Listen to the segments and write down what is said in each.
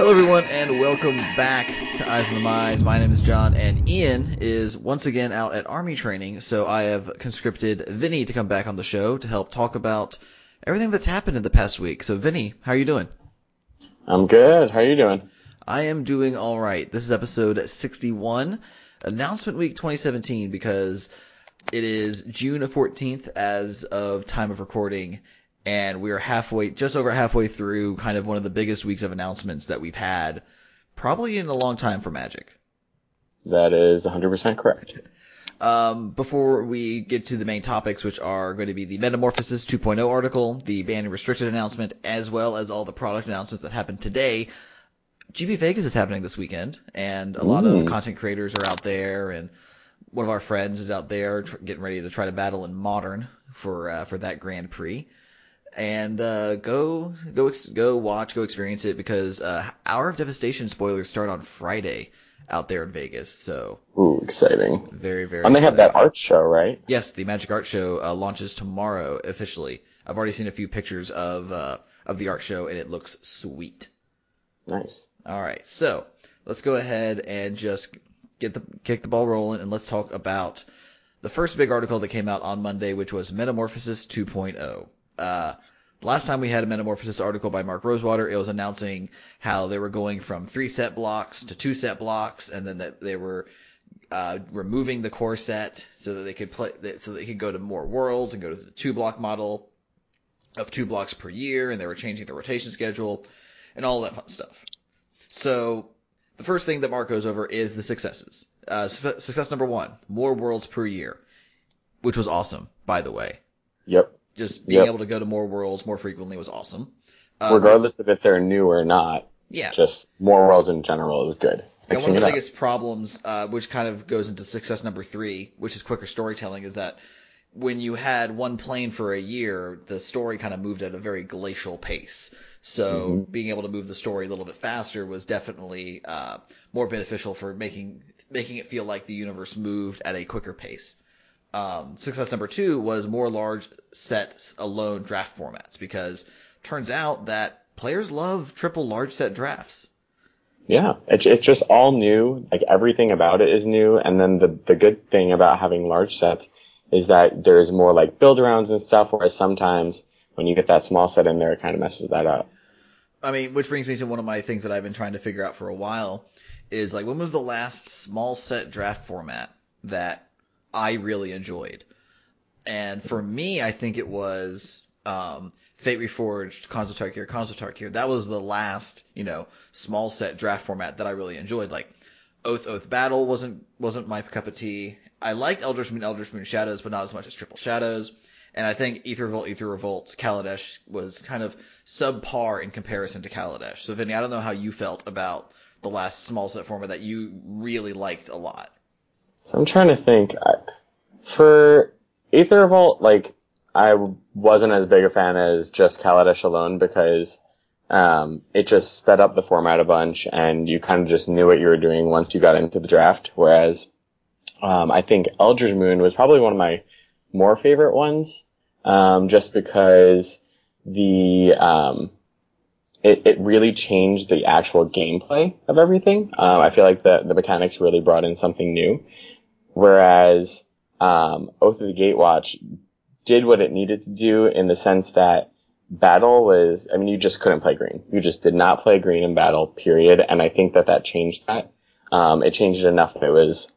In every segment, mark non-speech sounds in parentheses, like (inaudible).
Hello, everyone, and welcome back to Eyes on the Mize. My name is John, and Ian is once again out at army training, so I have conscripted Vinny to come back on the show to help talk about everything that's happened in the past week. So, Vinny, how are you doing? I'm good. How are you doing? I am doing all right. This is episode 61, announcement week 2017, because it is June 14th as of time of recording, and we are halfway, just over halfway through kind of one of the biggest weeks of announcements that we've had, probably in a long time for Magic. That is 100% correct. Um, before we get to the main topics, which are going to be the Metamorphosis 2.0 article, the banned and restricted announcement, as well as all the product announcements that happened today, GP Vegas is happening this weekend, and a lot of content creators are out there, and one of our friends is out there tr- getting ready to try to battle in Modern for uh, for that Grand Prix. And uh, go go ex- go watch, go experience it because uh, Hour of Devastation spoilers start on Friday out there in Vegas. So Ooh, exciting. very very. And they have that art show, right? Yes, the Magic Art Show uh, launches tomorrow officially. I've already seen a few pictures of uh, of the art show, and it looks sweet. Nice. All right, so let's go ahead and just get the kick the ball rolling, and let's talk about the first big article that came out on Monday, which was Metamorphosis 2.0. Uh, last time we had a Metamorphosis article by Mark Rosewater, it was announcing how they were going from three set blocks to two set blocks, and then that they were uh, removing the core set so that they could play, so they could go to more worlds and go to the two block model of two blocks per year, and they were changing the rotation schedule and all that fun stuff. So the first thing that Mark goes over is the successes. Uh, success, success number one, more worlds per year, which was awesome, by the way. Yep. Just being Yep. able to go to more worlds more frequently was awesome. Um, Regardless of if they're new or not, yeah. just more worlds in general is good. And Mixing one of the up. biggest problems, uh, which kind of goes into success number three, which is quicker storytelling, is that when you had one plane for a year, the story kind of moved at a very glacial pace. So Mm-hmm. being able to move the story a little bit faster was definitely uh, more beneficial for making making it feel like the universe moved at a quicker pace. Um, success number two was more large set alone draft formats because turns out that players love triple large set drafts. Yeah, it's it's just all new. Like everything about it is new, and then the the good thing about having large sets is that there's more like build arounds and stuff. Whereas sometimes when you get that small set in there, it kind of messes that up. I mean, which brings me to one of my things that I've been trying to figure out for a while is like when was the last small set draft format that I really enjoyed? And for me, I think it was um, Fate Reforged, Khans of Tarkir, Khans of Tarkir. That was the last, you know, small set draft format that I really enjoyed. Like Oath Oath Battle wasn't wasn't my cup of tea. I liked Eldritch Moon, Eldritch Moon Shadows, but not as much as Triple Shadows. And I think Aether Revolt, Aether Revolt, Kaladesh was kind of subpar in comparison to Kaladesh. So Vinny, I don't know how you felt about the last small set format that you really liked a lot. So I'm trying to think. I, for Aether like I wasn't as big a fan as just Kaladesh alone because um, it just sped up the format a bunch, and you kind of just knew what you were doing once you got into the draft. Whereas um, I think Eldritch Moon was probably one of my more favorite ones, um, just because the um, it, it really changed the actual gameplay of everything. Um, I feel like the the mechanics really brought in something new. Whereas um, Oath of the Gatewatch did what it needed to do in the sense that battle was, I mean, you just couldn't play green. You just did not play green in battle, period. And I think that that changed that. Um, it changed it enough that it was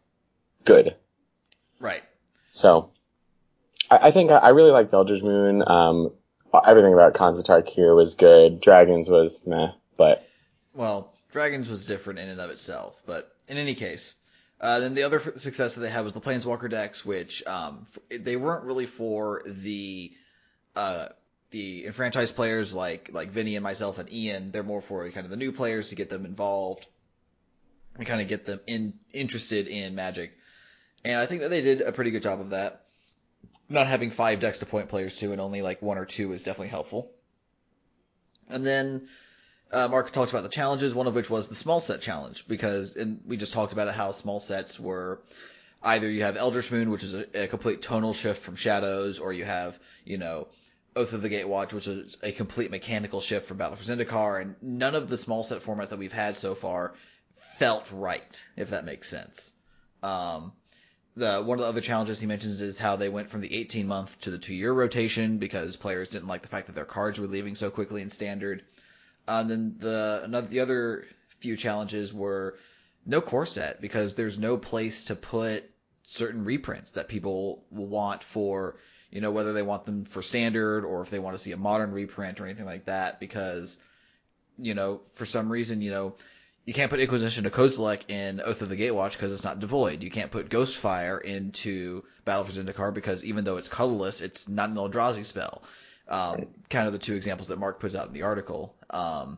good. Right. So I, I think I, I really liked Eldritch Moon. Um, everything about Khans of Tarkir was good. Dragons was meh, but Well, Dragons was different in and of itself, but in any case, uh, then the other success that they had was the Planeswalker decks, which um, they weren't really for the uh, the enfranchised players like like Vinny and myself and Ian. They're more for kind of the new players to get them involved and kind of get them in interested in Magic. And I think that they did a pretty good job of that. Not having five decks to point players to and only like one or two is definitely helpful. And then uh, Mark talked about the challenges, one of which was the small set challenge, because and we just talked about how small sets were either you have Eldritch Moon, which is a, a complete tonal shift from Shadows, or you have, you know, Oath of the Gatewatch, which is a complete mechanical shift from Battle for Zendikar, and none of the small set formats that we've had so far felt right, if that makes sense. Um, the one of the other challenges he mentions is how they went from the 18 month to the two year rotation because players didn't like the fact that their cards were leaving so quickly in standard. Uh, and then the another the other few challenges were no core set because there's no place to put certain reprints that people will want for you know whether they want them for standard or if they want to see a modern reprint or anything like that because you know for some reason you know you can't put Inquisition of Kozilek in Oath of the Gatewatch because it's not devoid. You can't put Ghostfire into Battle for Zendikar because even though it's colorless, it's not an Eldrazi spell. Um, kind of the two examples that Mark puts out in the article. Um,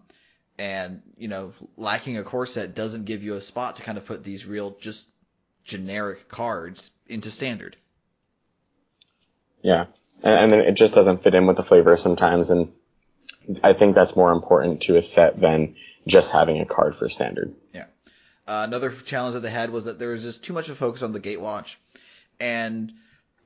and you know, lacking a core set doesn't give you a spot to kind of put these real just generic cards into standard. Yeah, and, and then it just doesn't fit in with the flavor sometimes, and I think that's more important to a set than just having a card for standard. Yeah. Uh, another challenge that they had was that there was just too much of a focus on the Gatewatch, and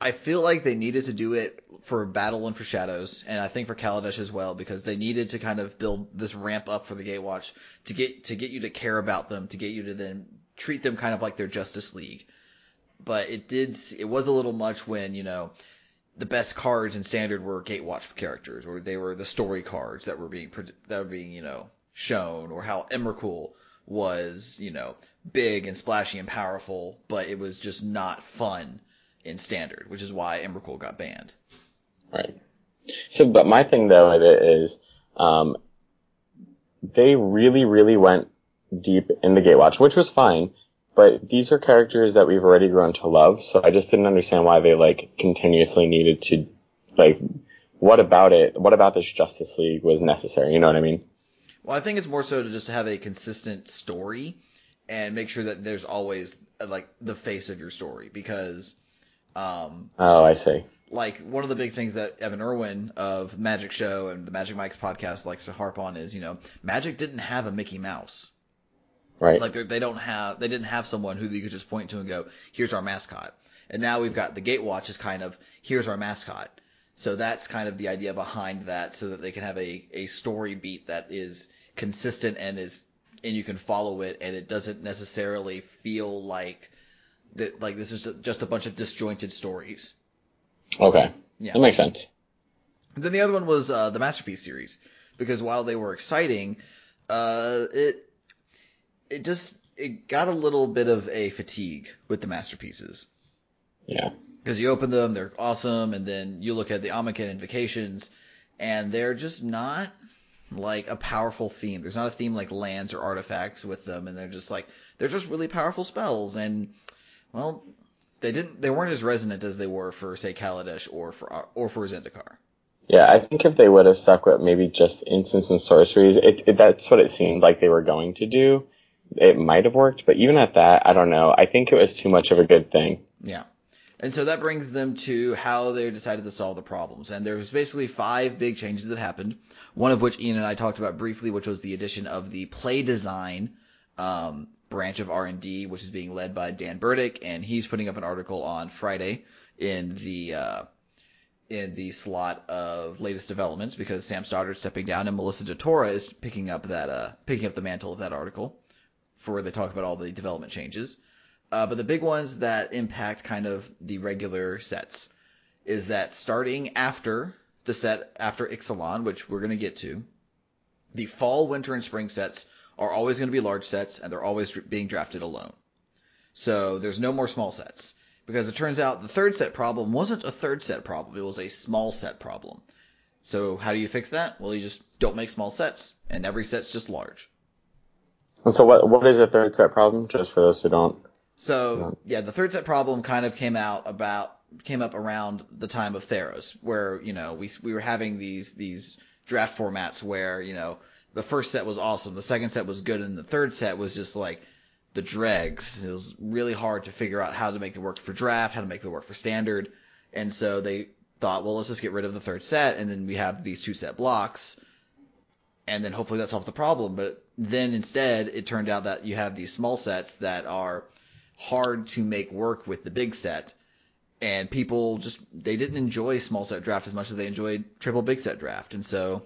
I feel like they needed to do it for Battle and for Shadows, and I think for Kaladesh as well, because they needed to kind of build this ramp up for the Gatewatch to get to get you to care about them, to get you to then treat them kind of like their Justice League. But it did it was a little much when you know the best cards in Standard were Gatewatch characters, or they were the story cards that were being that were being you know shown, or how Emrakul was, you know, big and splashy and powerful, but it was just not fun in standard, which is why Emrakul got banned. Right. So, but my thing though is, um, they really, really went deep in the Gatewatch, which was fine. But these are characters that we've already grown to love, so I just didn't understand why they like continuously needed to, like, what about it? What about this Justice League was necessary? You know what I mean? Well, I think it's more so to just have a consistent story and make sure that there's always like the face of your story because um oh I see. like one of the big things that Evan Erwin of Magic Show and the Magic Mike's podcast likes to harp on is you know Magic didn't have a Mickey Mouse. Right. Like they don't have they didn't have someone who you could just point to and go here's our mascot. And now we've got the Gatewatch is kind of here's our mascot. So that's kind of the idea behind that, so that they can have a, a story beat that is consistent and is and you can follow it, and it doesn't necessarily feel like that like this is just a bunch of disjointed stories. Okay, yeah, that makes sense. And then the other one was uh, the masterpiece series, because while they were exciting, uh, it it just it got a little bit of a fatigue with the masterpieces. Yeah because you open them, they're awesome, and then you look at the Amonkhet Invocations, and they're just not like a powerful theme. There's not a theme like lands or artifacts with them, and they're just like they're just really powerful spells, and well, they didn't they weren't as resonant as they were for say Kaladesh or for or for Zendikar. Yeah, I think if they would have stuck with maybe just instants and sorceries, it, it, that's what it seemed like they were going to do. It might have worked, but even at that, I don't know. I think it was too much of a good thing. Yeah. And so that brings them to how they decided to solve the problems. And there's basically five big changes that happened. One of which Ian and I talked about briefly, which was the addition of the play design um, branch of R&D, which is being led by Dan Burdick, and he's putting up an article on Friday in the uh, in the slot of latest developments because Sam Stoddard's stepping down and Melissa DeTora is picking up that uh, picking up the mantle of that article for where they talk about all the development changes. Uh, but the big ones that impact kind of the regular sets is that starting after the set after Ixalan, which we're going to get to, the fall, winter, and spring sets are always going to be large sets and they're always being drafted alone. So there's no more small sets because it turns out the third set problem wasn't a third set problem. It was a small set problem. So how do you fix that? Well, you just don't make small sets and every set's just large. And so what, what is a third set problem? Just for those who don't so yeah, the third set problem kind of came out about came up around the time of Theros, where you know we we were having these these draft formats where you know the first set was awesome, the second set was good, and the third set was just like the dregs. It was really hard to figure out how to make it work for draft, how to make it work for standard, and so they thought, well, let's just get rid of the third set, and then we have these two set blocks, and then hopefully that solves the problem. But then instead, it turned out that you have these small sets that are hard to make work with the big set. and people just they didn't enjoy small set draft as much as they enjoyed triple big set draft, and so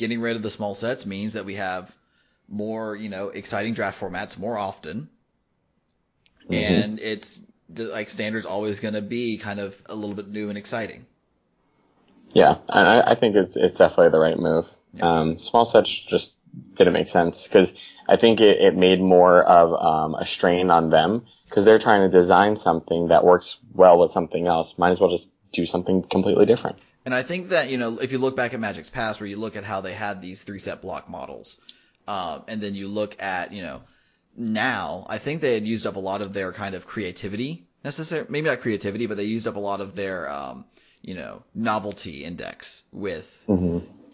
getting rid of the small sets means that we have more, you know, exciting draft formats more often, Mm-hmm. and it's the, like standard's always going to be kind of a little bit new and exciting. Yeah, and I, I think it's it's definitely the right move. Um, small sets just didn't make sense because I think it, it made more of um, a strain on them because they're trying to design something that works well with something else. Might as well just do something completely different. And I think that, you know, if you look back at Magic's past, where you look at how they had these three set block models, um, and then you look at, you know, now, I think they had used up a lot of their kind of creativity necessary, maybe not creativity, but they used up a lot of their, um, you know, novelty index with,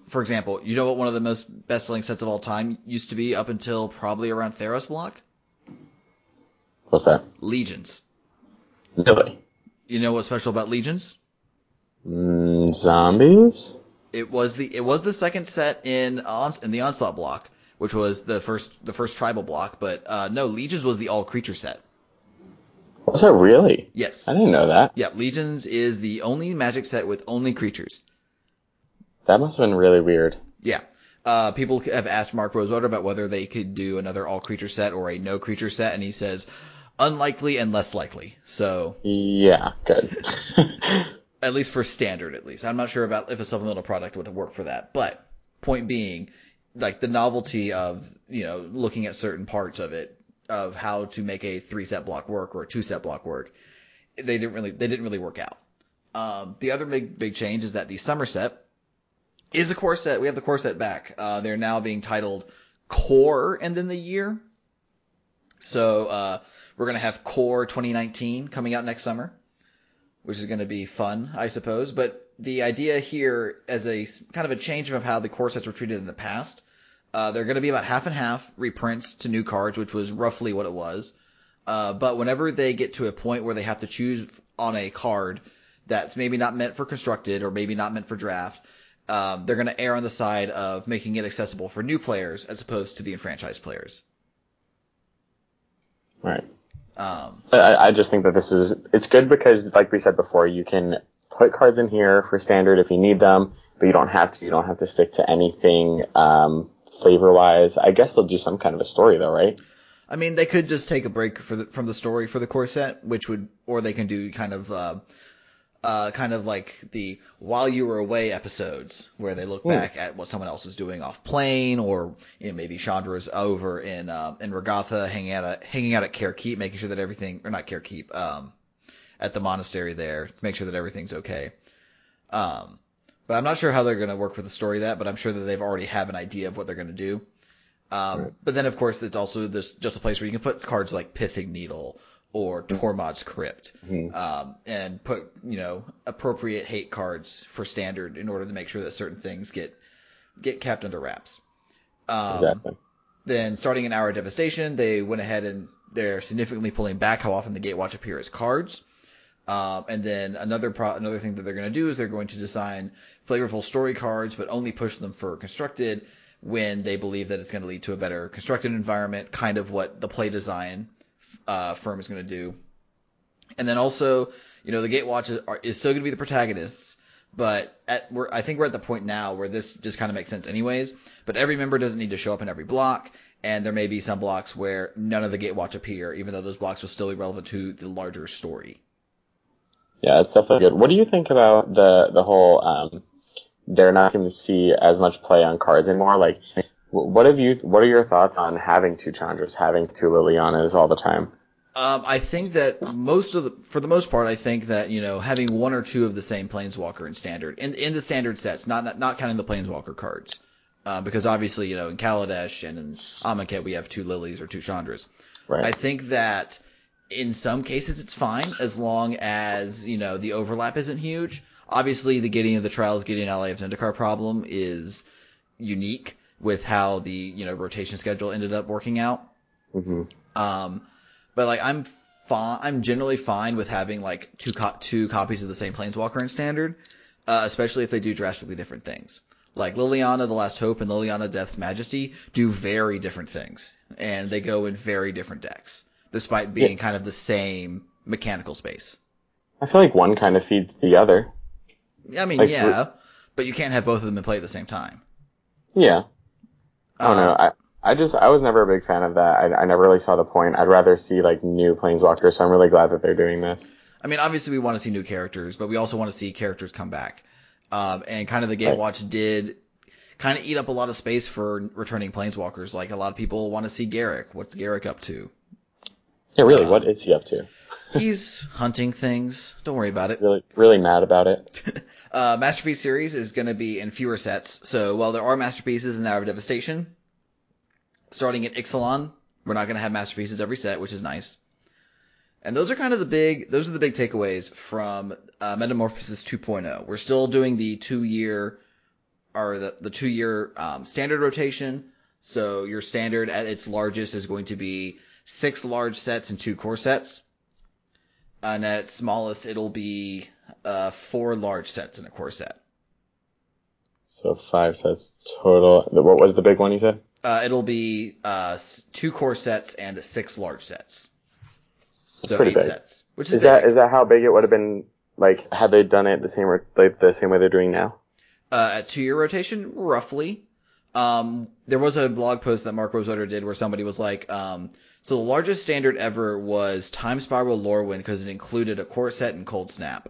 for example, you know what one of the most best selling sets of all time used to be up until probably around Theros block? What's that? Legions. Really? You know what's special about Legions? Mm, zombies? It was the it was the second set in on, in the onslaught block, which was the first the first tribal block. But uh, no, legions was the all creature set. Was that really? Yes, I didn't know that. yeah, legions is the only magic set with only creatures. That must have been really weird. Yeah, uh, people have asked Mark Rosewater about whether they could do another all creature set or a no creature set, and he says unlikely and less likely. So Yeah, good. (laughs) at least for standard, at least. I'm not sure about if a supplemental product would work for that, but point being, like the novelty of you know looking at certain parts of it of how to make a three set block work or a two set block work, they didn't really they didn't really work out. Um, the other big big change is that the summer set is a core set. We have the core set back. Uh, they're now being titled Core and then the year. So uh, we're gonna have Core 2019 coming out next summer which is going to be fun, I suppose. But the idea here, as a kind of a change of how the core sets were treated in the past, uh, they're going to be about half and half reprints to new cards, which was roughly what it was. Uh, but whenever they get to a point where they have to choose on a card that's maybe not meant for constructed or maybe not meant for draft, um, they're going to err on the side of making it accessible for new players as opposed to the enfranchised players. right. Um, I, I just think that this is it's good because, like we said before, you can put cards in here for standard if you need them, but you don't have to. You don't have to stick to anything um, flavor wise. I guess they'll do some kind of a story though, right? I mean, they could just take a break for the, from the story for the core set, which would, or they can do kind of, uh, uh, kind of like the while you were away episodes where they look back at what someone else is doing off plane, or you know, maybe Chandra's over in um, in Regatha hanging out at hanging out at Keral Keep, making sure that everything, or not Keral Keep, um, at the monastery there, to make sure that everything's okay. Um, but I'm not sure how they're going to work for the story that, but I'm sure that they've already have an idea of what they're going to do. Um, But then, of course, it's also this just a place where you can put cards like Pithing Needle or Tormod's Crypt, um, and put you know appropriate hate cards for standard in order to make sure that certain things get get kept under wraps. Um, Exactly. Then, starting in Hour of Devastation, they went ahead and they're significantly pulling back how often the Gatewatch appear as cards. Um, and then another pro- another thing that they're going to do is they're going to design flavorful story cards, but only push them for constructed when they believe that it's going to lead to a better constructed environment, kind of what the play design uh, firm is going to do. And then also, you know, the Gatewatch is, are, is still going to be the protagonists, but at we're I think we're at the point now where this just kind of makes sense anyways. But every member doesn't need to show up in every block, and there may be some blocks where none of the Gatewatch appear, even though those blocks will still be relevant to the larger story. Yeah, it's definitely good. What do you think about the the whole? Um, they're not going to see as much play on cards anymore. Like, what have you? What are your thoughts on having two Chandras, having two Lilianas all the time? Um, I think that most of the, for the most part, I think that you know having one or two of the same planeswalker in standard in in the standard sets, not not, not counting the planeswalker cards, uh, because obviously you know in Kaladesh and in Amonkhet we have two lilies or two Chandras. Right. I think that in some cases it's fine as long as you know the overlap isn't huge. Obviously, the Gideon of the Trials, Gideon Ally of Zendikar problem is unique with how the you know rotation schedule ended up working out. hmm Um, but like I'm fine. I'm generally fine with having like two co- two copies of the same Planeswalker in Standard, uh, especially if they do drastically different things. Like Liliana, the Last Hope, and Liliana, Death's Majesty do very different things, and they go in very different decks, despite being kind of the same mechanical space. I feel like one kind of feeds the other. I mean, Like, yeah, but you can't have both of them in play at the same time. Yeah. I don't Um, know. I, I just I was never a big fan of that. I, I never really saw the point. I'd rather see like new planeswalkers. So I'm really glad that they're doing this. I mean, obviously we want to see new characters, but we also want to see characters come back. Um, and kind of the Right. Gatewatch did kind of eat up a lot of space for returning planeswalkers. Like a lot of people want to see Garruk. What's Garruk up to? Yeah, really. Uh, what is he up to? He's hunting things. Don't worry about it. Really, really mad about it. (laughs) Uh, Masterpiece series is going to be in fewer sets. So while there are masterpieces in Hour of Devastation, starting at Ixalan, we're not going to have masterpieces every set, which is nice. And those are kind of the big, those are the big takeaways from uh, Metamorphosis 2.0. We're still doing the two year, or the, the two year um, standard rotation. So your standard at its largest is going to be six large sets and two core sets. And at its smallest, it'll be uh, four large sets in a core set. So five sets total. What was the big one you said? Uh, it'll be uh, two core sets and six large sets. So pretty eight big. sets, which is, Is that that how big it would have been? Like, had they done it the same like the same way they're doing now? uh, at two year rotation, roughly. Um, there was a blog post that Mark Rosewater did where somebody was like, um, so the largest standard ever was Time Spiral Lorwyn because it included a core set and Coldsnap.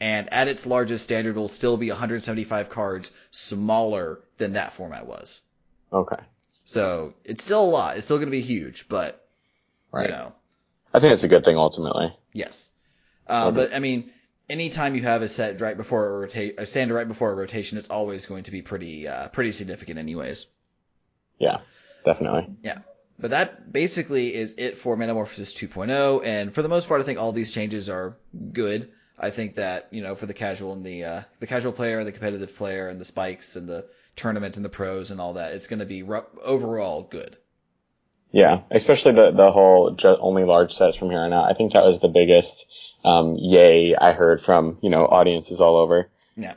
And at its largest standard will still be 175 cards smaller than that format was. Okay, So it's still a lot. It's still going to be huge, but right. you know, I think it's a good thing ultimately. yes. Uh, Okay. but I mean, anytime you have a set right before a rotate, a standard right before a rotation, it's always going to be pretty, uh, pretty significant anyways. Yeah, definitely. Yeah. But that basically is it for Metamorphosis 2.0. And for the most part, I think all these changes are good. I think that, you know, for the casual and the, uh, the casual player, the competitive player, and the spikes and the tournament and the pros and all that, it's going to be overall good. Yeah, especially the the whole ju- only large sets from here on out. I think that was the biggest um, yay I heard from you know audiences all over. Yeah.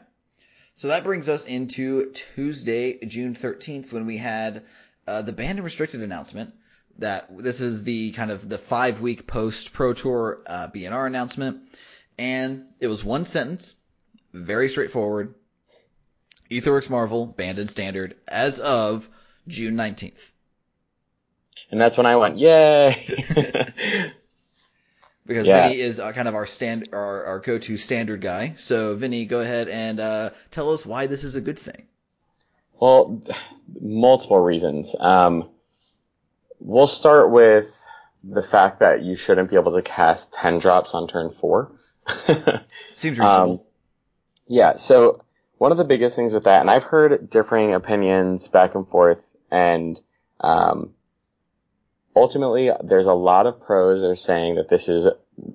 So that brings us into Tuesday, June 13th, when we had uh, the banned and restricted announcement. That this is the kind of the five week post Pro Tour uh, BNR announcement, and it was one sentence, very straightforward. Aetherworks Marvel banned in standard as of June 19th. And that's when I went, yay! (laughs) Because Yeah. Vinny is uh, kind of our stand, our, our go-to standard guy. So Vinny, go ahead and uh, tell us why this is a good thing. well, multiple reasons. Um, we'll start with the fact that you shouldn't be able to cast 10 drops on turn 4. (laughs) Seems reasonable. Um, Yeah, so one of the biggest things with that, and I've heard differing opinions back and forth, and um, ultimately there's a lot of pros that are saying that this is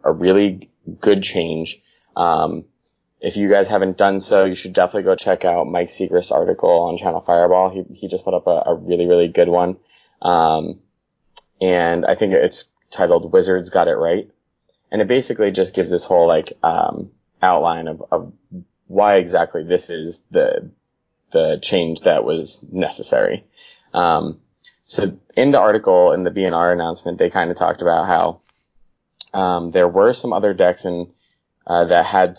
a really good change. Um, if you guys haven't done so, you should definitely go check out Mike Sigrist' article on Channel Fireball. He, he just put up a, a really, really good one. Um, and I think it's titled Wizards Got It Right. And it basically just gives this whole like, um, outline of, of why exactly this is the, the change that was necessary. Um, so in the article, in the BNR announcement, they kind of talked about how, um, there were some other decks in, uh, that had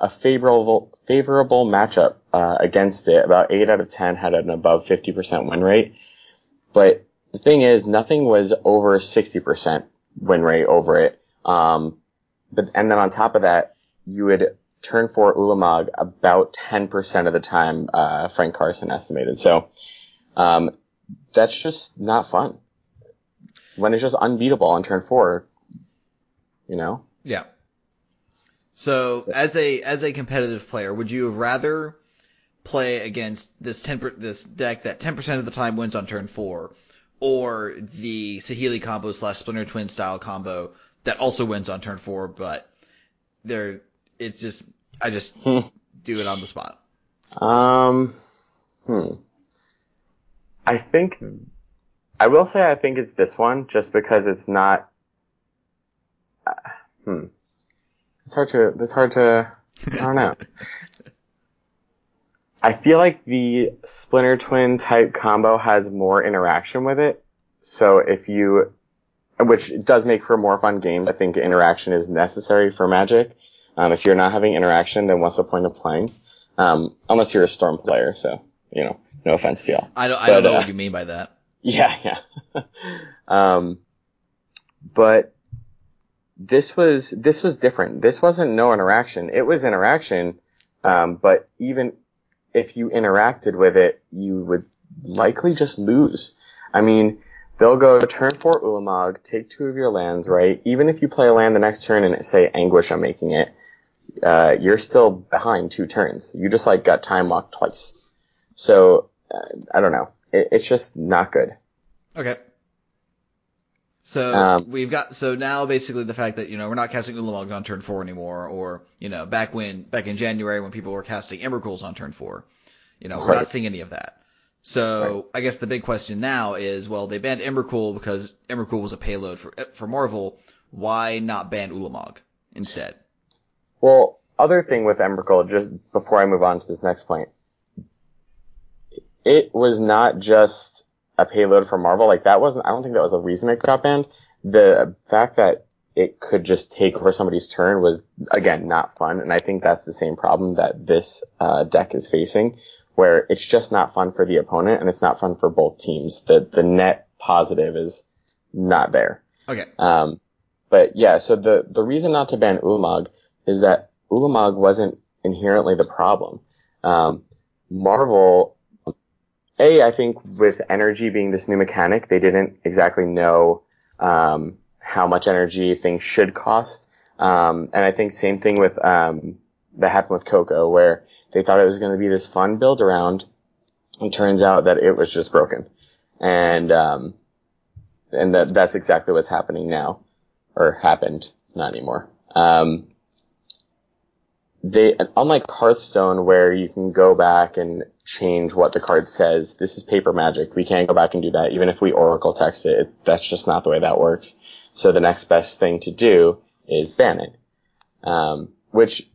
a favorable, favorable matchup, uh, against it. About 8 out of 10 had an above 50% win rate. But the thing is, nothing was over 60% win rate over it. Um, but, and then on top of that, you would turn for Ulamog about 10% of the time, uh, Frank Karsten estimated. So, um, that's just not fun. When it's just unbeatable on turn four, you know? Yeah. So, So- as a as a competitive player, would you rather play against this ten per, this deck that ten percent of the time wins on turn four, or the Saheeli combo slash Splinter Twin style combo that also wins on turn four, but there it's just I just Hmm. do it on the spot. Um, hmm. I think, I will say I think it's this one just because it's not, uh, hmm. It's hard to, it's hard to, I don't know. (laughs) I feel like the Splinter Twin type combo has more interaction with it. So if you which does make for a more fun game. I think interaction is necessary for Magic. Um, if you're not having interaction, then what's the point of playing? Um, unless you're a Storm player, so you know, no offense to y'all. I don't, I don't know uh, what you mean by that. (laughs) Yeah, yeah. um, but this was this was different. This wasn't no interaction. It was interaction, um, but even if you interacted with it, you would likely just lose. I mean, they'll go turn four Ulamog, take two of your lands, right? Even if you play a land the next turn and say Anguish, I'm making it, uh, you're still behind two turns. You just like got time locked twice. So uh, I don't know. It, it's just not good. Okay. So um, we've got so now basically the fact that you know we're not casting Ulamog on turn four anymore, or you know back when back in January when people were casting Emrakul's on turn four, you know we're not seeing any of that. So right. I guess the big question now is, well, they banned Emrakul because Emrakul was a payload for for Marvel. Why not ban Ulamog instead? Well, other thing with Emrakul, just before I move on to this next point, it was not just a payload for Marvel. Like that wasn't. I don't think that was the reason it got banned. The fact that it could just take over somebody's turn was again not fun, and I think that's the same problem that this uh, deck is facing, where it's just not fun for the opponent and it's not fun for both teams. The the net positive is not there. Okay. Um, but yeah, so the the reason not to ban Ulamog is that Ulamog wasn't inherently the problem. Um, Marvel a, I think with energy being this new mechanic, they didn't exactly know um, how much energy things should cost. Um, and I think same thing with um, that happened with Coco, where they thought it was going to be this fun build around, and turns out that it was just broken. And um, and that that's exactly what's happening now, or happened, not anymore. Um, they unlike Hearthstone where you can go back and change what the card says. This is paper magic. We can't go back and do that. Even if we Oracle text it, that's just not the way that works. So the next best thing to do is ban it. Um, which,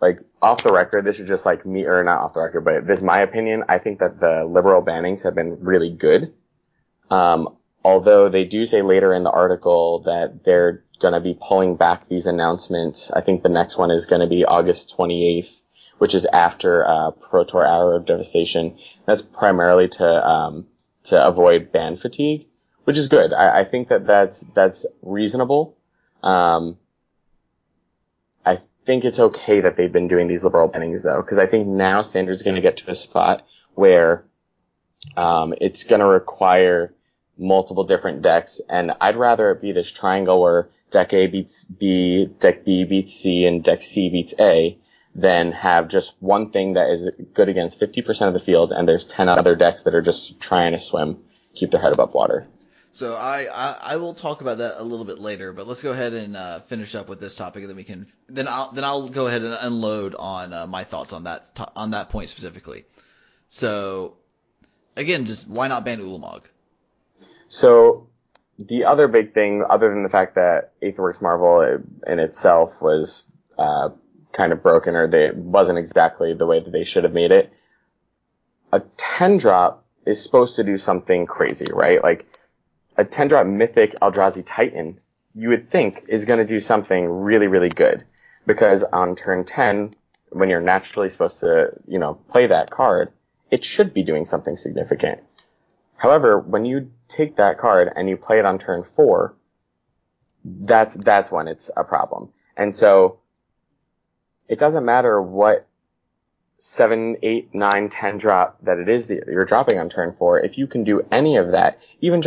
like, off the record, this is just like me, or not off the record, but this is my opinion. I think that the liberal bannings have been really good. Um, although they do say later in the article that they're going to be pulling back these announcements. I think the next one is going to be August 28th which is after uh, Pro Tour Hour of Devastation. That's primarily to um, to avoid ban fatigue, which is good. I, I think that that's that's reasonable. Um, think it's okay that they've been doing these liberal bannings though, because I think now Standard's going to get to a spot where um, it's going to require multiple different decks, and I'd rather it be this triangle where deck A beats B, deck B beats C, and deck C beats A, than have just one thing that is good against 50% of the field and there's 10 other decks that are just trying to swim, keep their head above water. So I, I, I will talk about that a little bit later, but let's go ahead and uh, finish up with this topic, and then we can then I'll then I'll go ahead and unload on uh, my thoughts on that on that point specifically. So again, just why not ban Ulamog? So the other big thing, other than the fact that Aetherworks Marvel in itself was uh, kind of broken or they, wasn't exactly the way that they should have made it. A 10 drop is supposed to do something crazy, right? Like a 10 drop mythic Eldrazi Titan, you would think is going to do something really, really good because on turn 10, when you're naturally supposed to, you know, play that card, it should be doing something significant. However, when you take that card and you play it on turn four, that's, that's when it's a problem. And so it doesn't matter what seven, eight, nine, ten drop that it is that you're dropping on turn four. If you can do any of that, even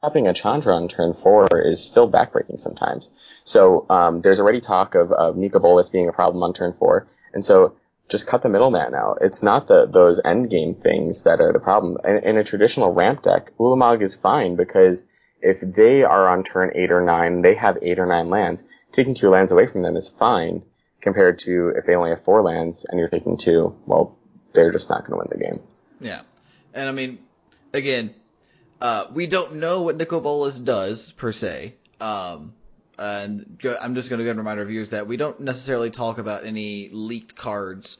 dropping a Chandra on turn four is still backbreaking sometimes. So um, there's already talk of, of Nicol Bolas being a problem on turn four, and so just cut the middleman out. It's not the those end game things that are the problem. In, in a traditional ramp deck, Ulamog is fine because if they are on turn eight or nine, they have eight or nine lands. Taking two lands away from them is fine compared to if they only have four lands and you're taking two, well, they're just not going to win the game. Yeah. And I mean, again, uh, we don't know what Nicol Bolas does per se. Um, and I'm just going to go and remind our viewers that we don't necessarily talk about any leaked cards,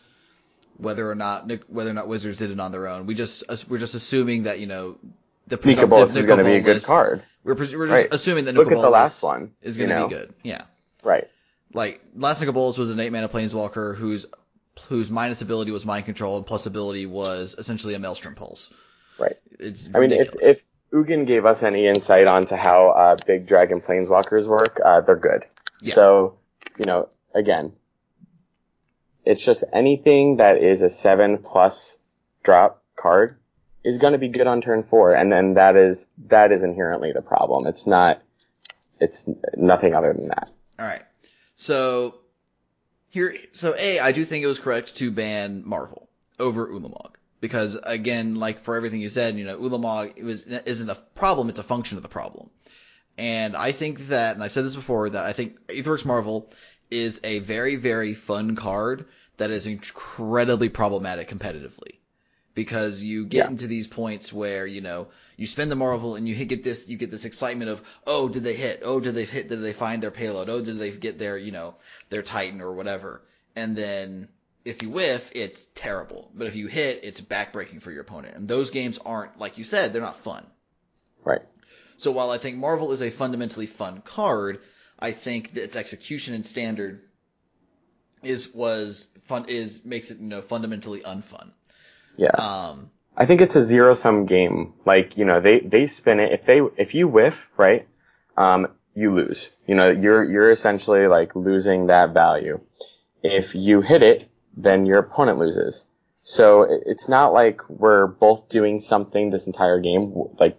whether or not whether or not Wizards did it on their own. We just we're just assuming that you know the presumptive Bolas is going to be a good card. We're, pres- we're just Right. assuming that Look Nicol at the Bolas last one, is going to know? be good. Yeah. Right. Like last Nicol Bolas was an eight mana planeswalker whose whose minus ability was mind control and plus ability was essentially a maelstrom pulse. Right. It's I mean, if, if Ugin gave us any insight onto how uh, big dragon planeswalkers work, uh, they're good. Yeah. So, you know, again, it's just anything that is a seven plus drop card is going to be good on turn four, and then that is that is inherently the problem. It's not. It's nothing other than that. All right. So here, so A, I do think it was correct to ban Marvel over Ulamog. Because again, like for everything you said, you know, Ulamog it was, isn't a problem, it's a function of the problem. And I think that, and I've said this before, that I think Aetherworks Marvel is a very, very fun card that is incredibly problematic competitively. Because you get Yeah. into these points where, you know, you spend the Marvel and you get this, you get this excitement of, oh, did they hit? Oh, did they hit? Did they find their payload? Oh, did they get their, you know, their Titan or whatever? And then if you whiff, it's terrible. But if you hit, it's backbreaking for your opponent. And those games aren't, like you said, they're not fun. Right. So while I think Marvel is a fundamentally fun card, I think that its execution in standard is was fun is makes it you know fundamentally unfun. Yeah. Um, I think it's a zero sum game. Like, you know, they, they spin it. If they, if you whiff, right, um, you lose. You know, you're, you're essentially like losing that value. If you hit it, then your opponent loses. So it's not like we're both doing something this entire game. Like,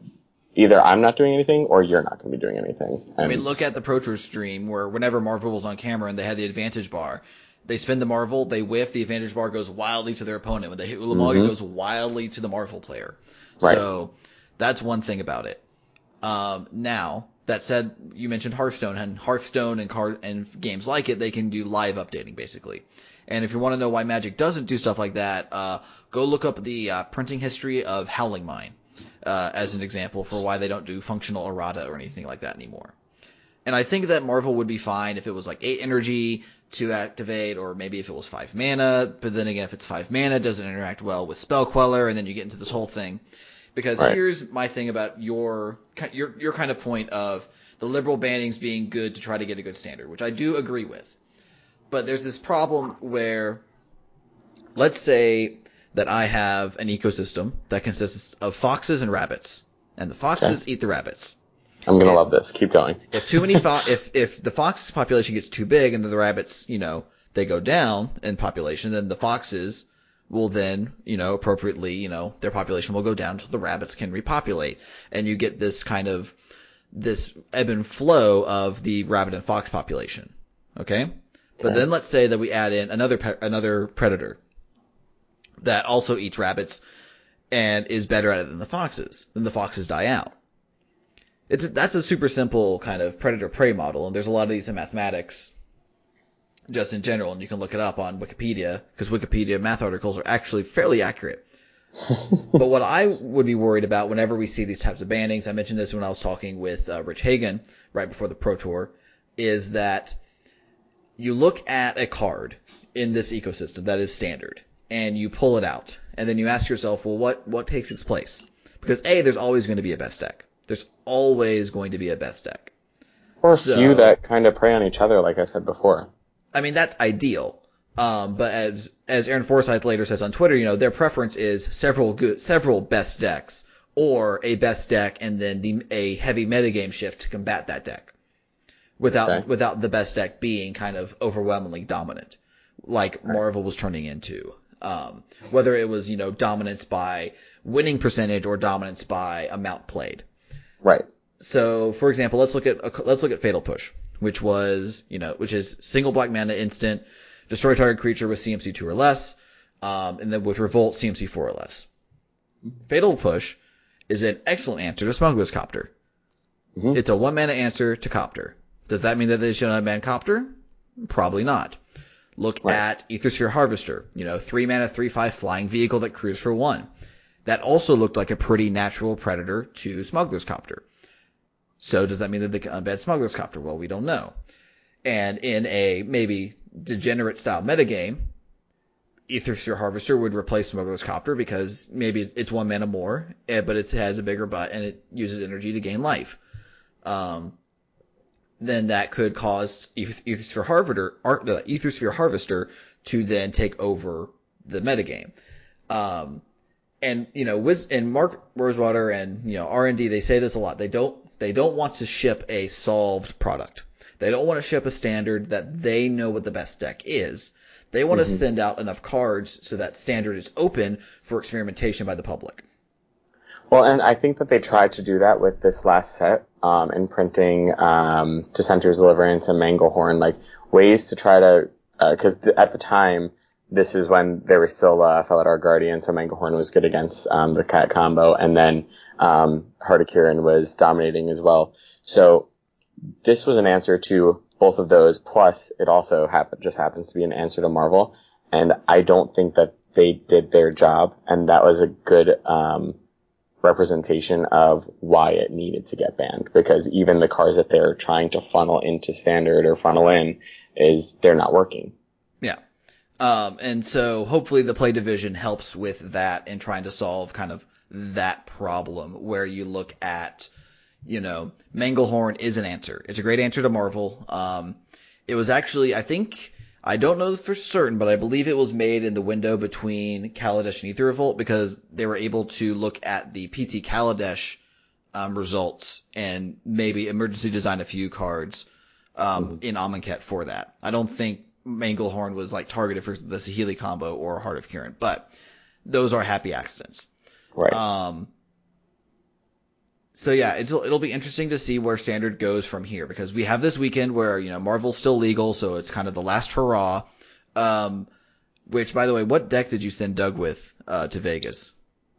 either I'm not doing anything or you're not going to be doing anything. I mean, look at the Pro Tour stream where whenever Marvel was on camera and they had the advantage bar, they spin the Marvel, they whiff, the advantage bar goes wildly to their opponent. When they hit Ulamog, it goes wildly to the Marvel player. Right. So that's one thing about it. Um, now that said, you mentioned Hearthstone and Hearthstone and card and games like it, they can do live updating basically. And if you want to know why Magic doesn't do stuff like that, uh, go look up the uh, printing history of Howling Mine uh, as an example for why they don't do functional errata or anything like that anymore. And I think that Marvel would be fine if it was like eight energy to activate, or maybe if it was five mana. But then again, if it's five mana, it doesn't interact well with Spell Queller, and then you get into this whole thing. Because Right. here's my thing about your your your kind of point of the liberal bannings being good to try to get a good standard, which I do agree with. But there's this problem where, let's say that I have an ecosystem that consists of foxes and rabbits, and the foxes eat the rabbits. I'm going to love this. Keep going. (laughs) If too many fo- if if the fox population gets too big and then the rabbits, you know, they go down in population, then the foxes will then, you know, appropriately, you know, their population will go down until the rabbits can repopulate, and you get this kind of this ebb and flow of the rabbit and fox population. Okay, but then let's say that we add in another pe- another predator that also eats rabbits and is better at it than the foxes. Then the foxes die out. It's that's a super simple kind of predator prey model, and there's a lot of these in mathematics, just in general, and you can look it up on Wikipedia because Wikipedia math articles are actually fairly accurate. (laughs) but what I would be worried about whenever we see these types of bannings, I mentioned this when I was talking with uh, Rich Hagon right before the Pro Tour, is that you look at a card in this ecosystem that is standard, and you pull it out, and then you ask yourself, well, what what takes its place? Because a, there's always going to be a best deck. There's always going to be a best deck. Or a So- few that kind of prey on each other, like I said before. I mean, that's ideal. Um, but as as Aaron Forsythe later says on Twitter, you know, their preference is several good, several best decks, or a best deck and then the, a heavy metagame shift to combat that deck, without Okay. without the best deck being kind of overwhelmingly dominant, like Marvel was turning into. Um, whether it was you know dominance by winning percentage or dominance by amount played. Right. So, for example, let's look at let's look at Fatal Push, which was you know which is single black mana instant, destroy target creature with CMC two or less, um, and then with Revolt CMC four or less. Fatal Push is an excellent answer to Smuggler's Copter. Mhm. It's a one mana answer to Copter. Does that mean that they should not ban Copter? Probably not. Look Right. at Aethersphere Harvester, you know, three mana, three five flying vehicle that cruise for one. That also looked like a pretty natural predator to Smuggler's Copter. So does that mean that they can unban Smuggler's Copter? Well, we don't know. And in a maybe degenerate style metagame, Aethersphere Harvester would replace Smuggler's Copter because maybe it's one mana more, eh, but it has a bigger butt and it uses energy to gain life. Um, then that could cause Aethersphere Harvester, the Harvester to then take over the metagame. Um, and you know, Wiz, and Mark Rosewater and you know R and D, they say this a lot. They don't they don't want to ship a solved product. They don't want to ship a standard that they know what the best deck is. They want mm-hmm. to send out enough cards so that standard is open for experimentation by the public. Well, and I think that they tried to do that with this last set, um, in printing, um, Dissenter's Deliverance and Manglehorn, like ways to try to, uh, cause th- at the time, this is when there were still, uh, Felidar Guardian, so Manglehorn was good against, um, the cat combo, and then, um, Heart of Kiran was dominating as well. So, this was an answer to both of those, plus it also just happens to be an answer to Marvel, and I don't think that they did their job, and that was a good, um, representation of why it needed to get banned because even the cars that they're trying to funnel into standard or funnel in is they're not working. Yeah. Um, and so hopefully the play division helps with that and trying to solve kind of that problem where you look at, you know, Manglehorn is an answer. It's a great answer to Marvel. Um, it was actually, I think, I don't know for certain, but I believe it was made in the window between Kaladesh and Aether Revolt because they were able to look at the PT Kaladesh um, results and maybe emergency design a few cards um, mm-hmm. in Amonkhet for that. I don't think Manglehorn was like targeted for the Saheeli combo or Heart of Kiran, but those are happy accidents. Right. Um, so yeah, it'll it'll be interesting to see where standard goes from here because we have this weekend where you know Marvel's still legal, so it's kind of the last hurrah. Um, which by the way, what deck did you send Doug with uh, to Vegas?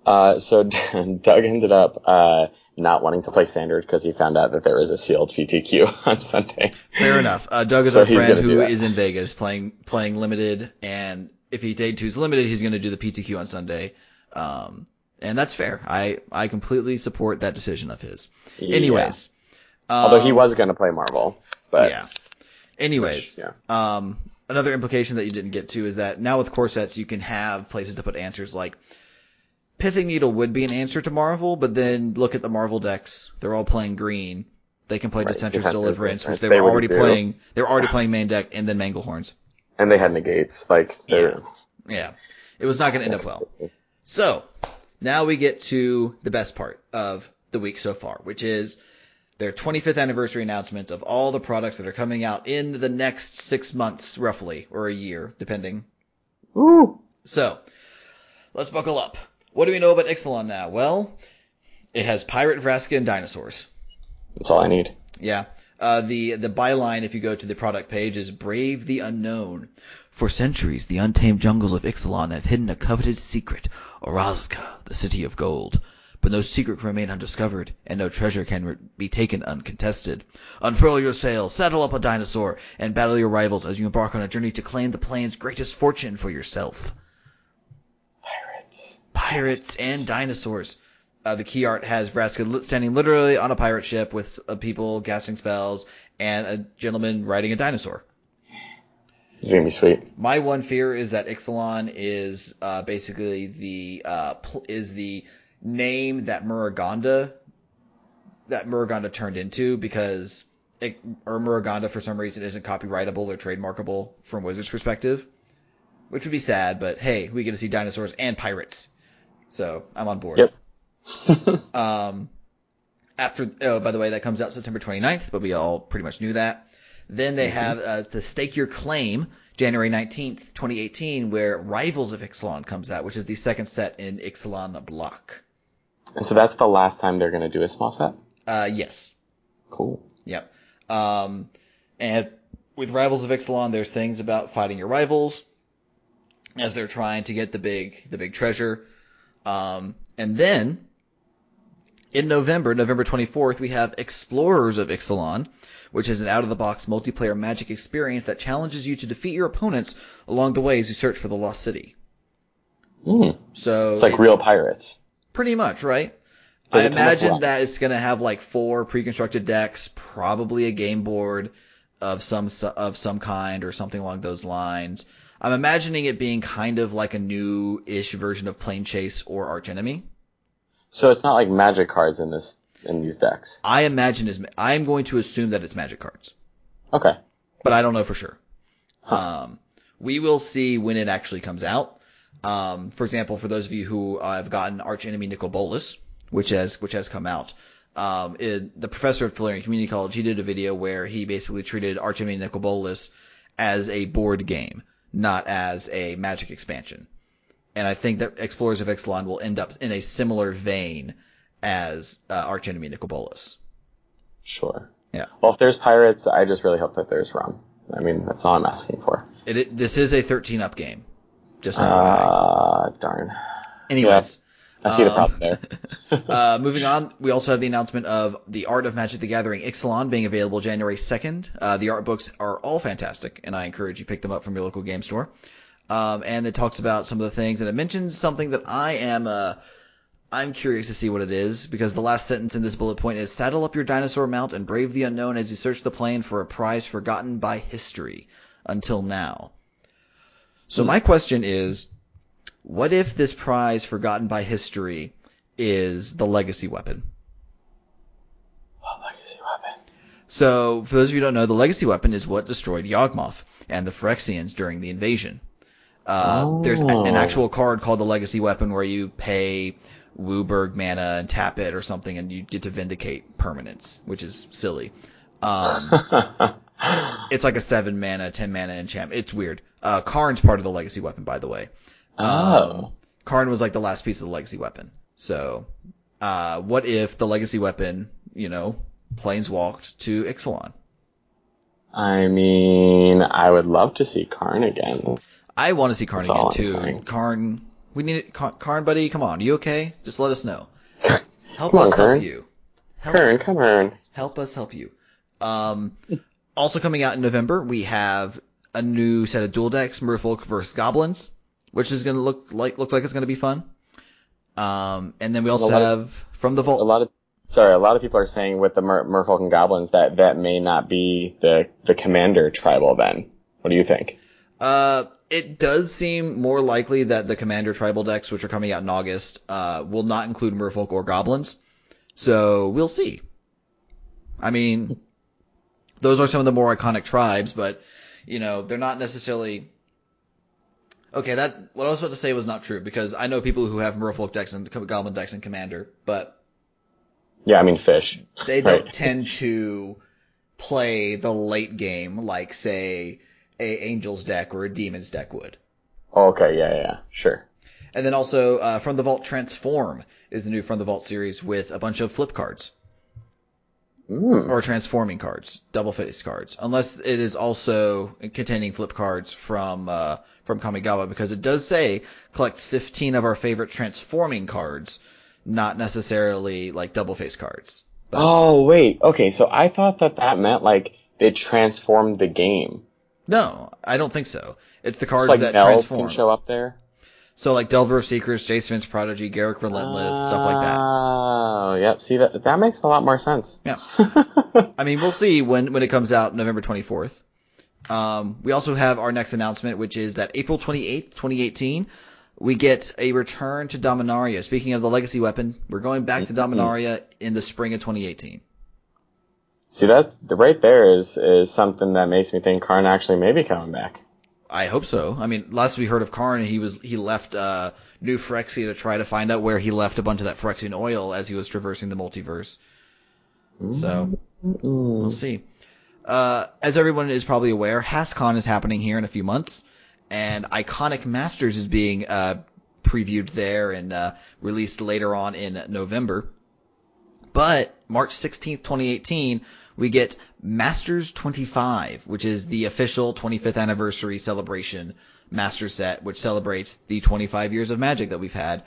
Uh, so (laughs) Doug ended up uh, not wanting to play standard because he found out that there was a sealed PTQ (laughs) on Sunday. Fair enough. Uh, Doug is so our friend who is in Vegas playing playing limited, and if he day two's limited, he's going to do the PTQ on Sunday. Um, and that's fair. I I completely support that decision of his. Yeah. Anyways, um, although he um, was going to play Marvel, but yeah. Anyways, which, yeah. Um, another implication that you didn't get to is that now with core sets you can have places to put answers like Pithing Needle would be an answer to Marvel, but then look at the Marvel decks; they're all playing green. They can play right. Dissenter's Deliverance, which they, they were already do. playing. They were already playing main deck, and then Manglehorns. And they had negates, like yeah, yeah. It was not going to end up well. So now we get to the best part of the week so far, which is their 25th anniversary announcements of all the products that are coming out in the next six months, roughly, or a year, depending. Ooh. So, let's buckle up. What do we know about Ixalan now? Well, it has Pirate Vraska and dinosaurs. That's all I need. Yeah. Uh, the the byline, if you go to the product page, is "Brave the Unknown." For centuries, the untamed jungles of Ixalan have hidden a coveted secret, Orazca, the city of gold. But no secret can remain undiscovered, and no treasure can be taken uncontested. Unfurl your sails, saddle up a dinosaur, and battle your rivals as you embark on a journey to claim the plane's greatest fortune for yourself. Pirates. Pirates and dinosaurs. Uh, the key art has Vraska standing literally on a pirate ship with uh, people casting spells and a gentleman riding a dinosaur. It's gonna be sweet. My one fear is that Ixalan is uh, basically the uh, pl- is the name that Muraganda that Muraganda turned into because it, or Muraganda for some reason isn't copyrightable or trademarkable from Wizards' perspective, which would be sad. But hey, we get to see dinosaurs and pirates, so I'm on board. Yep. (laughs) um, after oh, by the way, that comes out September 29th, but we all pretty much knew that. Then they mm-hmm. have uh, the Stake Your Claim, January 19th, 2018, where Rivals of Ixalan comes out, which is the second set in Ixalan block. And so that's the last time they're going to do a small set? Uh, yes. Cool. Yep. Um, and with Rivals of Ixalan, there's things about fighting your rivals as they're trying to get the big, the big treasure. Um, and then in November, November 24th, we have Explorers of Ixalan, which is an out of the box multiplayer magic experience that challenges you to defeat your opponents along the way as you search for the lost city. Mm. So it's like it, real pirates. Pretty much, right? Does I imagine that it's going to have like four pre-constructed decks, probably a game board of some of some kind or something along those lines. I'm imagining it being kind of like a new-ish version of Planechase or Archenemy. So it's not like magic cards in this in these decks. I imagine is I'm going to assume that it's magic cards, Okay. but I don't know for sure. Um, we will see when it actually comes out. Um, for example, for those of you who uh, have gotten Archenemy Nicol Bolas, which has which has come out, um, it, the professor of Tolarian Community College, he did a video where he basically treated Archenemy Nicol Bolas as a board game, not as a Magic expansion. And I think that Explorers of Ixalan will end up in a similar vein as uh, Archenemy Nicol Sure. Yeah. Well, if there's pirates, I just really hope that there's rum. I mean, that's all I'm asking for. It, it this is a 13 up game. Just Ah, darn. anyways. I see the Um, problem there. (laughs) Uh, moving on, we also have the announcement of the Art of Magic the Gathering Ixalan being available January 2nd. Uh, the art books are all fantastic, and I encourage you pick them up from your local game store. Um, and it talks about some of the things, and it mentions something that I am, uh, I'm curious to see what it is, because the last sentence in this bullet point is saddle up your dinosaur mount and brave the unknown as you search the plane for a prize forgotten by history until now. So my question is, what if this prize forgotten by history is the legacy weapon? Oh, legacy weapon. So, for those of you who don't know, the legacy weapon is what destroyed Yawgmoth and the Phyrexians during the invasion. Uh, There's a- an Oh. actual card called the legacy weapon where you pay WUBRG mana and tap it or something and you get to vindicate permanence, which is silly. Um, (laughs) it's like a 7 mana, 10 mana enchantment. It's weird. Uh, Karn's part of the legacy weapon, by the way. Oh. Karn was like the last piece of the legacy weapon. So, uh, what if the legacy weapon, you know, planeswalked to Ixalan? I mean, I would love to see Karn again. I want to see Karn That's again too. Karn, we need it. Karn, Karn, buddy, come on. You okay? Just let us know. (laughs) Help Come on, us help Karn. you. Help, Karn, come on. help us help you. Um, also coming out in November, we have a new set of dual decks, Merfolk versus Goblins, which is going to look like looks like it's going to be fun. Um, and then we also lot of- have from the vault. A lot of sorry, a lot of people are saying with the Mer- Merfolk and Goblins that that may not be the the commander tribal. Then, what do you think? Uh, it does seem more likely that the Commander tribal decks, which are coming out in August, uh, will not include Merfolk or Goblins. So we'll see. I mean, those are some of the more iconic tribes, but you know they're not necessarily. Okay, that what I was about to say was not true because I know people who have Merfolk decks and Goblin decks and Commander, but Yeah, I mean fish. they don't Right. tend to play the late game like say a Angels deck or a Demons deck would. Oh, okay, yeah, yeah, sure. And then also, uh, From the Vault Transform is the new From the Vault series with a bunch of flip cards. Mm. Or transforming cards, double face cards. Unless it is also containing flip cards from, uh, from Kamigawa, because it does say collects 15 of our favorite transforming cards, not necessarily like double face cards. Oh wait, okay. So I thought that that meant like they transformed the game. No, I don't think so. It's the cards like that Melds transform. can show up there. So like Delver of Secrets, Jace Vryn's Prodigy, Garruk Relentless, stuff like that. Oh, yep. See that that makes a lot more sense. Yeah. (laughs) I mean, we'll see when, when it comes out November 24th. Um, we also have our next announcement, which is that April 28th, 2018, we get a return to Dominaria. Speaking of the legacy weapon, we're going back to Dominaria in the spring of 2018. See that the right there is is something that makes me think Karn actually may be coming back. I hope so. I mean, last we heard of Karn, he was he left uh, New Phyrexia to try to find out where he left a bunch of that Phyrexian oil as he was traversing the multiverse. So we'll see. Uh, as everyone is probably aware, HasCon is happening here in a few months, and Iconic Masters is being uh, previewed there and uh, released later on in November. But March 16th, 2018, we get Masters 25, which is the official 25th anniversary celebration master set, which celebrates the 25 years of Magic that we've had,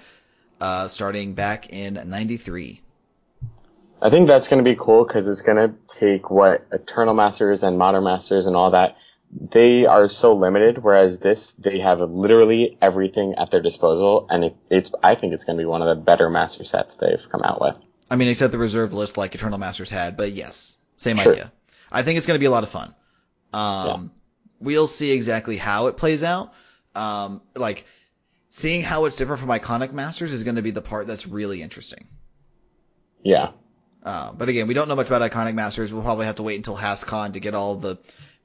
uh, starting back in 93. I think that's going to be cool because it's going to take what Eternal Masters and Modern Masters and all that. They are so limited, whereas this they have literally everything at their disposal, and it, it's I think it's going to be one of the better master sets they've come out with. I mean, except the reserve list like Eternal Masters had, but yes, same Sure. idea. I think it's going to be a lot of fun. Um, we'll see exactly how it plays out. Um, like seeing how it's different from Iconic Masters is going to be the part that's really interesting. Yeah. Uh, but again, we don't know much about Iconic Masters. We'll probably have to wait until HasCon to get all the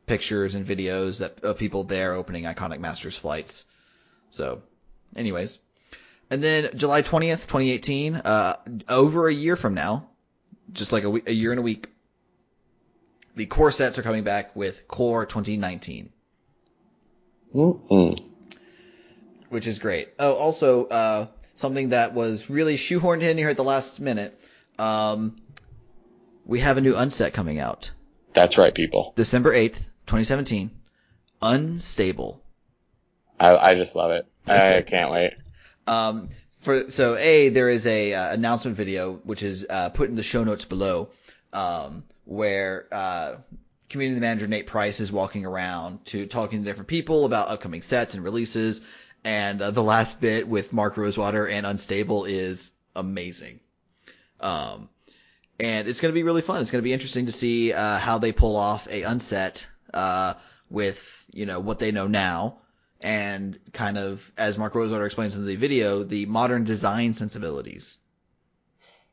pictures and videos that of people there opening Iconic Masters flights. So, anyways, and then July twentieth, twenty eighteen, uh, over a year from now, just like a year and a week, the core sets are coming back with Core 2019, Mm-mm. which is great. Oh, also, uh, something that was really shoehorned in here at the last minute. Um, we have a new unset coming out. That's right, people. December 8th, 2017. Unstable. I, I just love it. I can't wait. Um, for, so A, there is a, uh, announcement video, which is, uh, put in the show notes below, um, where, uh, community manager Nate Price is walking around to talking to different people about upcoming sets and releases. And, uh, the last bit with Mark Rosewater and Unstable is amazing. Um, and it's going to be really fun. It's going to be interesting to see, uh, how they pull off a unset, uh, with, you know, what they know now and kind of, as Mark Rosewater explains in the video, the modern design sensibilities.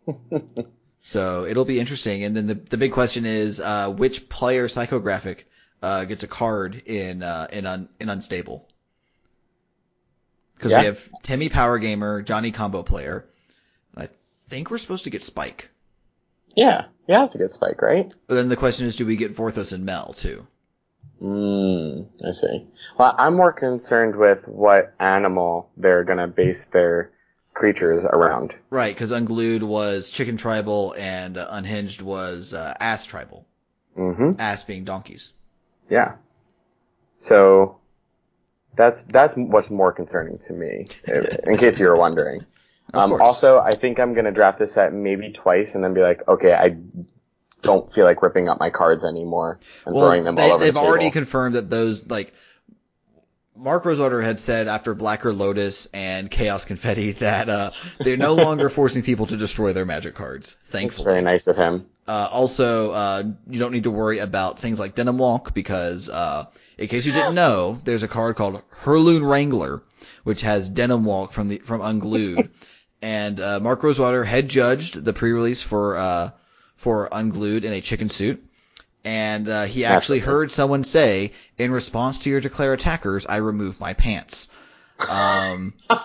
(laughs) so it'll be interesting. And then the, the big question is, uh, which player psychographic, uh, gets a card in, uh, in, un, in Unstable? Cause Yeah. we have Timmy Power Gamer, Johnny Combo Player. and I think we're supposed to get Spike. Yeah, you have to get Spike, right? But then the question is, do we get Vorthos and Mel too? Mm, I see. Well, I'm more concerned with what animal they're gonna base their creatures around. Right, because Unglued was Chicken Tribal and uh, Unhinged was uh, Ass Tribal. Mm-hmm. Ass being donkeys. Yeah. So that's that's what's more concerning to me, in case you were wondering. (laughs) Um, also, I think I'm gonna draft this set maybe twice and then be like, okay, I don't feel like ripping up my cards anymore and throwing them they, all over they've the table. already confirmed that those like Mark Rosewater had said after Blacker Lotus and Chaos Confetti (laughs) that uh, they're no longer forcing people to destroy their magic cards. Thankfully, very nice of him. Uh, also, uh, you don't need to worry about things like Denim Walk because, uh, in case you didn't know, there's a card called Hurloon Wrangler, which has Denim Walk from the, from Unglued. (laughs) and, uh, Mark Rosewater had judged the pre-release for, uh, for Unglued in a chicken suit. And, uh, he actually Naturally. heard someone say, in response to your declare attackers, I remove my pants. Um, (laughs)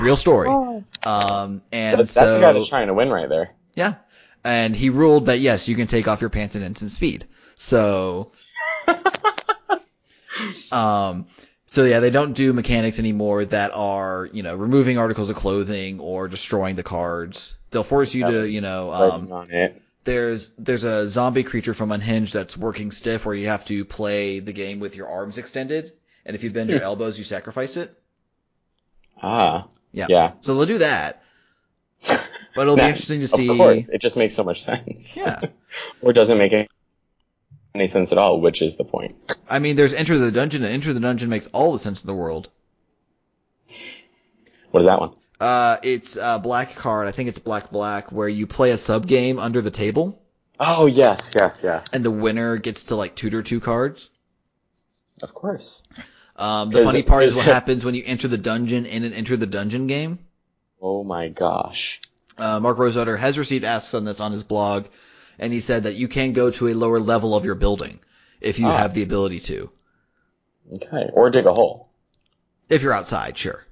real story. Um, and That's, so. that's the guy that's trying to win right there. Yeah. And he ruled that yes, you can take off your pants at instant speed. So, (laughs) um, so yeah, they don't do mechanics anymore that are, you know, removing articles of clothing or destroying the cards. They'll force you to, you know, um, on it. There's, there's a zombie creature from Unhinged that's working stiff where you have to play the game with your arms extended. And if you bend your elbows, you sacrifice it. Ah. Yeah. Yeah. So they'll do that. But it'll be interesting to see. Of course, it just makes so much sense. Yeah. (laughs) or doesn't make any- any sense at all, which is the point. I mean, there's Enter the Dungeon, and Enter the Dungeon makes all the sense in the world. What is that one? Uh, it's a black card. I think it's black black, where you play a sub game under the table, Oh yes, yes, yes. and the winner gets to like tutor two cards. of course. Um, the funny part is what (laughs) happens when you enter the dungeon in an Enter the Dungeon game. Oh my gosh. Uh, Mark Rosewater has received asks on this on his blog, and he said that you can go to a lower level of your building if you Ah. have the ability to. Okay. Or dig a hole. If you're outside, sure.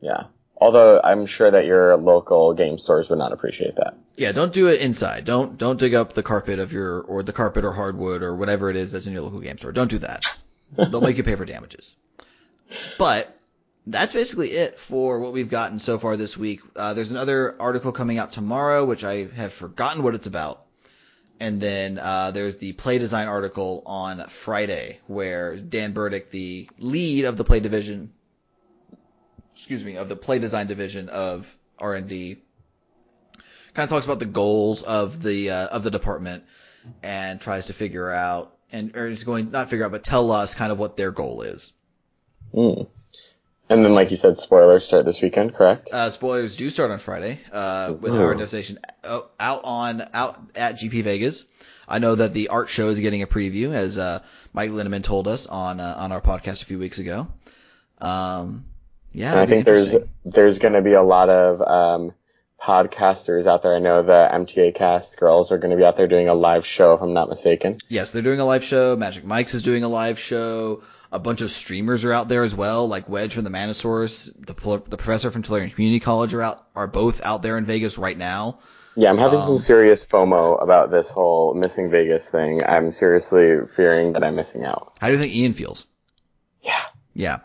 Yeah. Although I'm sure that your local game stores would not appreciate that. Yeah, don't do it inside. Don't don't dig up the carpet of your or the carpet or hardwood or whatever it is that's in your local game store. Don't do that. They'll make you pay for damages. But that's basically it for what we've gotten so far this week. Uh, there's another article coming out tomorrow, which I have forgotten what it's about. And then uh, there's the play design article on Friday, where Dan Burdick, the lead of the play division, excuse me, of the play design division of R and D, kind of talks about the goals of the uh, of the department and tries to figure out and or is going not figure out but tell us kind of what their goal is. Mm. And then, like you said, spoilers start this weekend, correct? Uh, spoilers do start on Friday uh, with. Hour of Devastation out out on out at GP Vegas. I know that the art show is getting a preview, as uh, Mike Linneman told us on uh, on our podcast a few weeks ago. Um, yeah, And I think there's there's going to be a lot of um, podcasters out there. I know the MTA cast girls are going to be out there doing a live show, if I'm not mistaken. Yes, they're doing a live show. Magic Mike's is doing a live show. A bunch of streamers are out there as well, like Wedge from the Mana Source, the, the professor from Tolarian Community College are out, are both out there in Vegas right now. Yeah, I'm having Um, some serious FOMO about this whole missing Vegas thing. I'm seriously fearing that I'm missing out. How do you think Ian feels? Yeah. Yeah.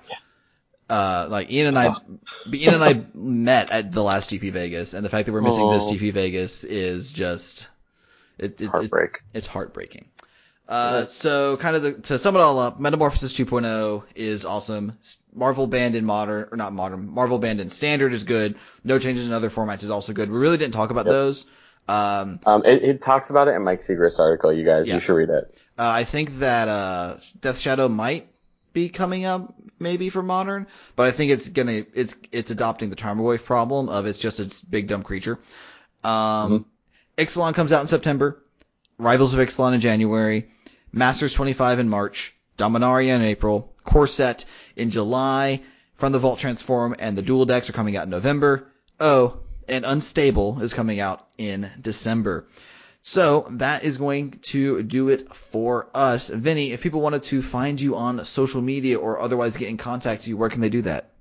Uh, like Ian and I, Ian and I met at the last GP Vegas, and the fact that we're missing this Oh. GP Vegas is just, it, it, it it's heartbreaking. Uh, so kind of the, to sum it all up, Metamorphosis 2.0 is awesome. Marvel banned in modern, or not modern, Marvel banned in standard is good. No changes in other formats is also good. We really didn't talk about those. Um, Um, it, it talks about it in Mike Sigrist article. You guys, Yeah. you should read it. Uh, I think that uh, Death Shadow might be coming up maybe for modern, but I think it's gonna it's it's adopting the Tarmogoyf problem of it's just a big dumb creature. Um, Ixalan comes out in September, Rivals of Ixalan in January, Masters 25 in March, Dominaria in April, Core Set in July, From the Vault Transform and the Dual Decks are coming out in November. Oh, and Unstable is coming out in December. So that is going to do it for us. Vinny, if people wanted to find you on social media or otherwise get in contact with you, where can they do that?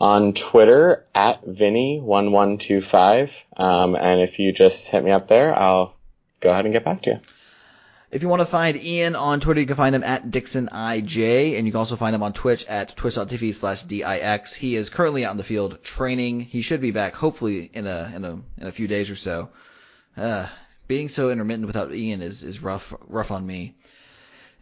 On Twitter at Vinny1125. Um, and if you just hit me up there, I'll go ahead and get back to you. If you want to find Ian on Twitter, you can find him at DixonIJ, and you can also find him on Twitch at twitch.tv slash DIX. He is currently out in the field training. He should be back hopefully in a, in a, in a few days or so. Uh, being so intermittent without Ian is, is rough, rough on me.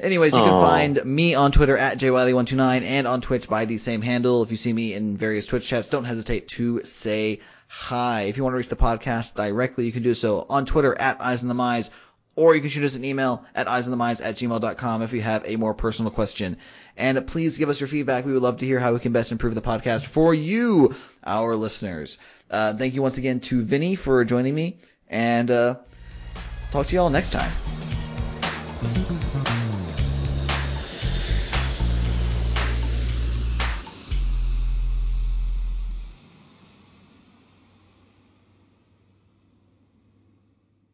Anyways, you can find me on Twitter at jwiley129 and on Twitch by the same handle. If you see me in various Twitch chats, don't hesitate to say hi. If you want to reach the podcast directly, you can do so on Twitter at Eyes on the Mize, or you can shoot us an email at eyesonthemize at gmail.com if you have a more personal question. And please give us your feedback. We would love to hear how we can best improve the podcast for you, our listeners. Uh, thank you once again to Vinny for joining me, and uh, talk to you all next time.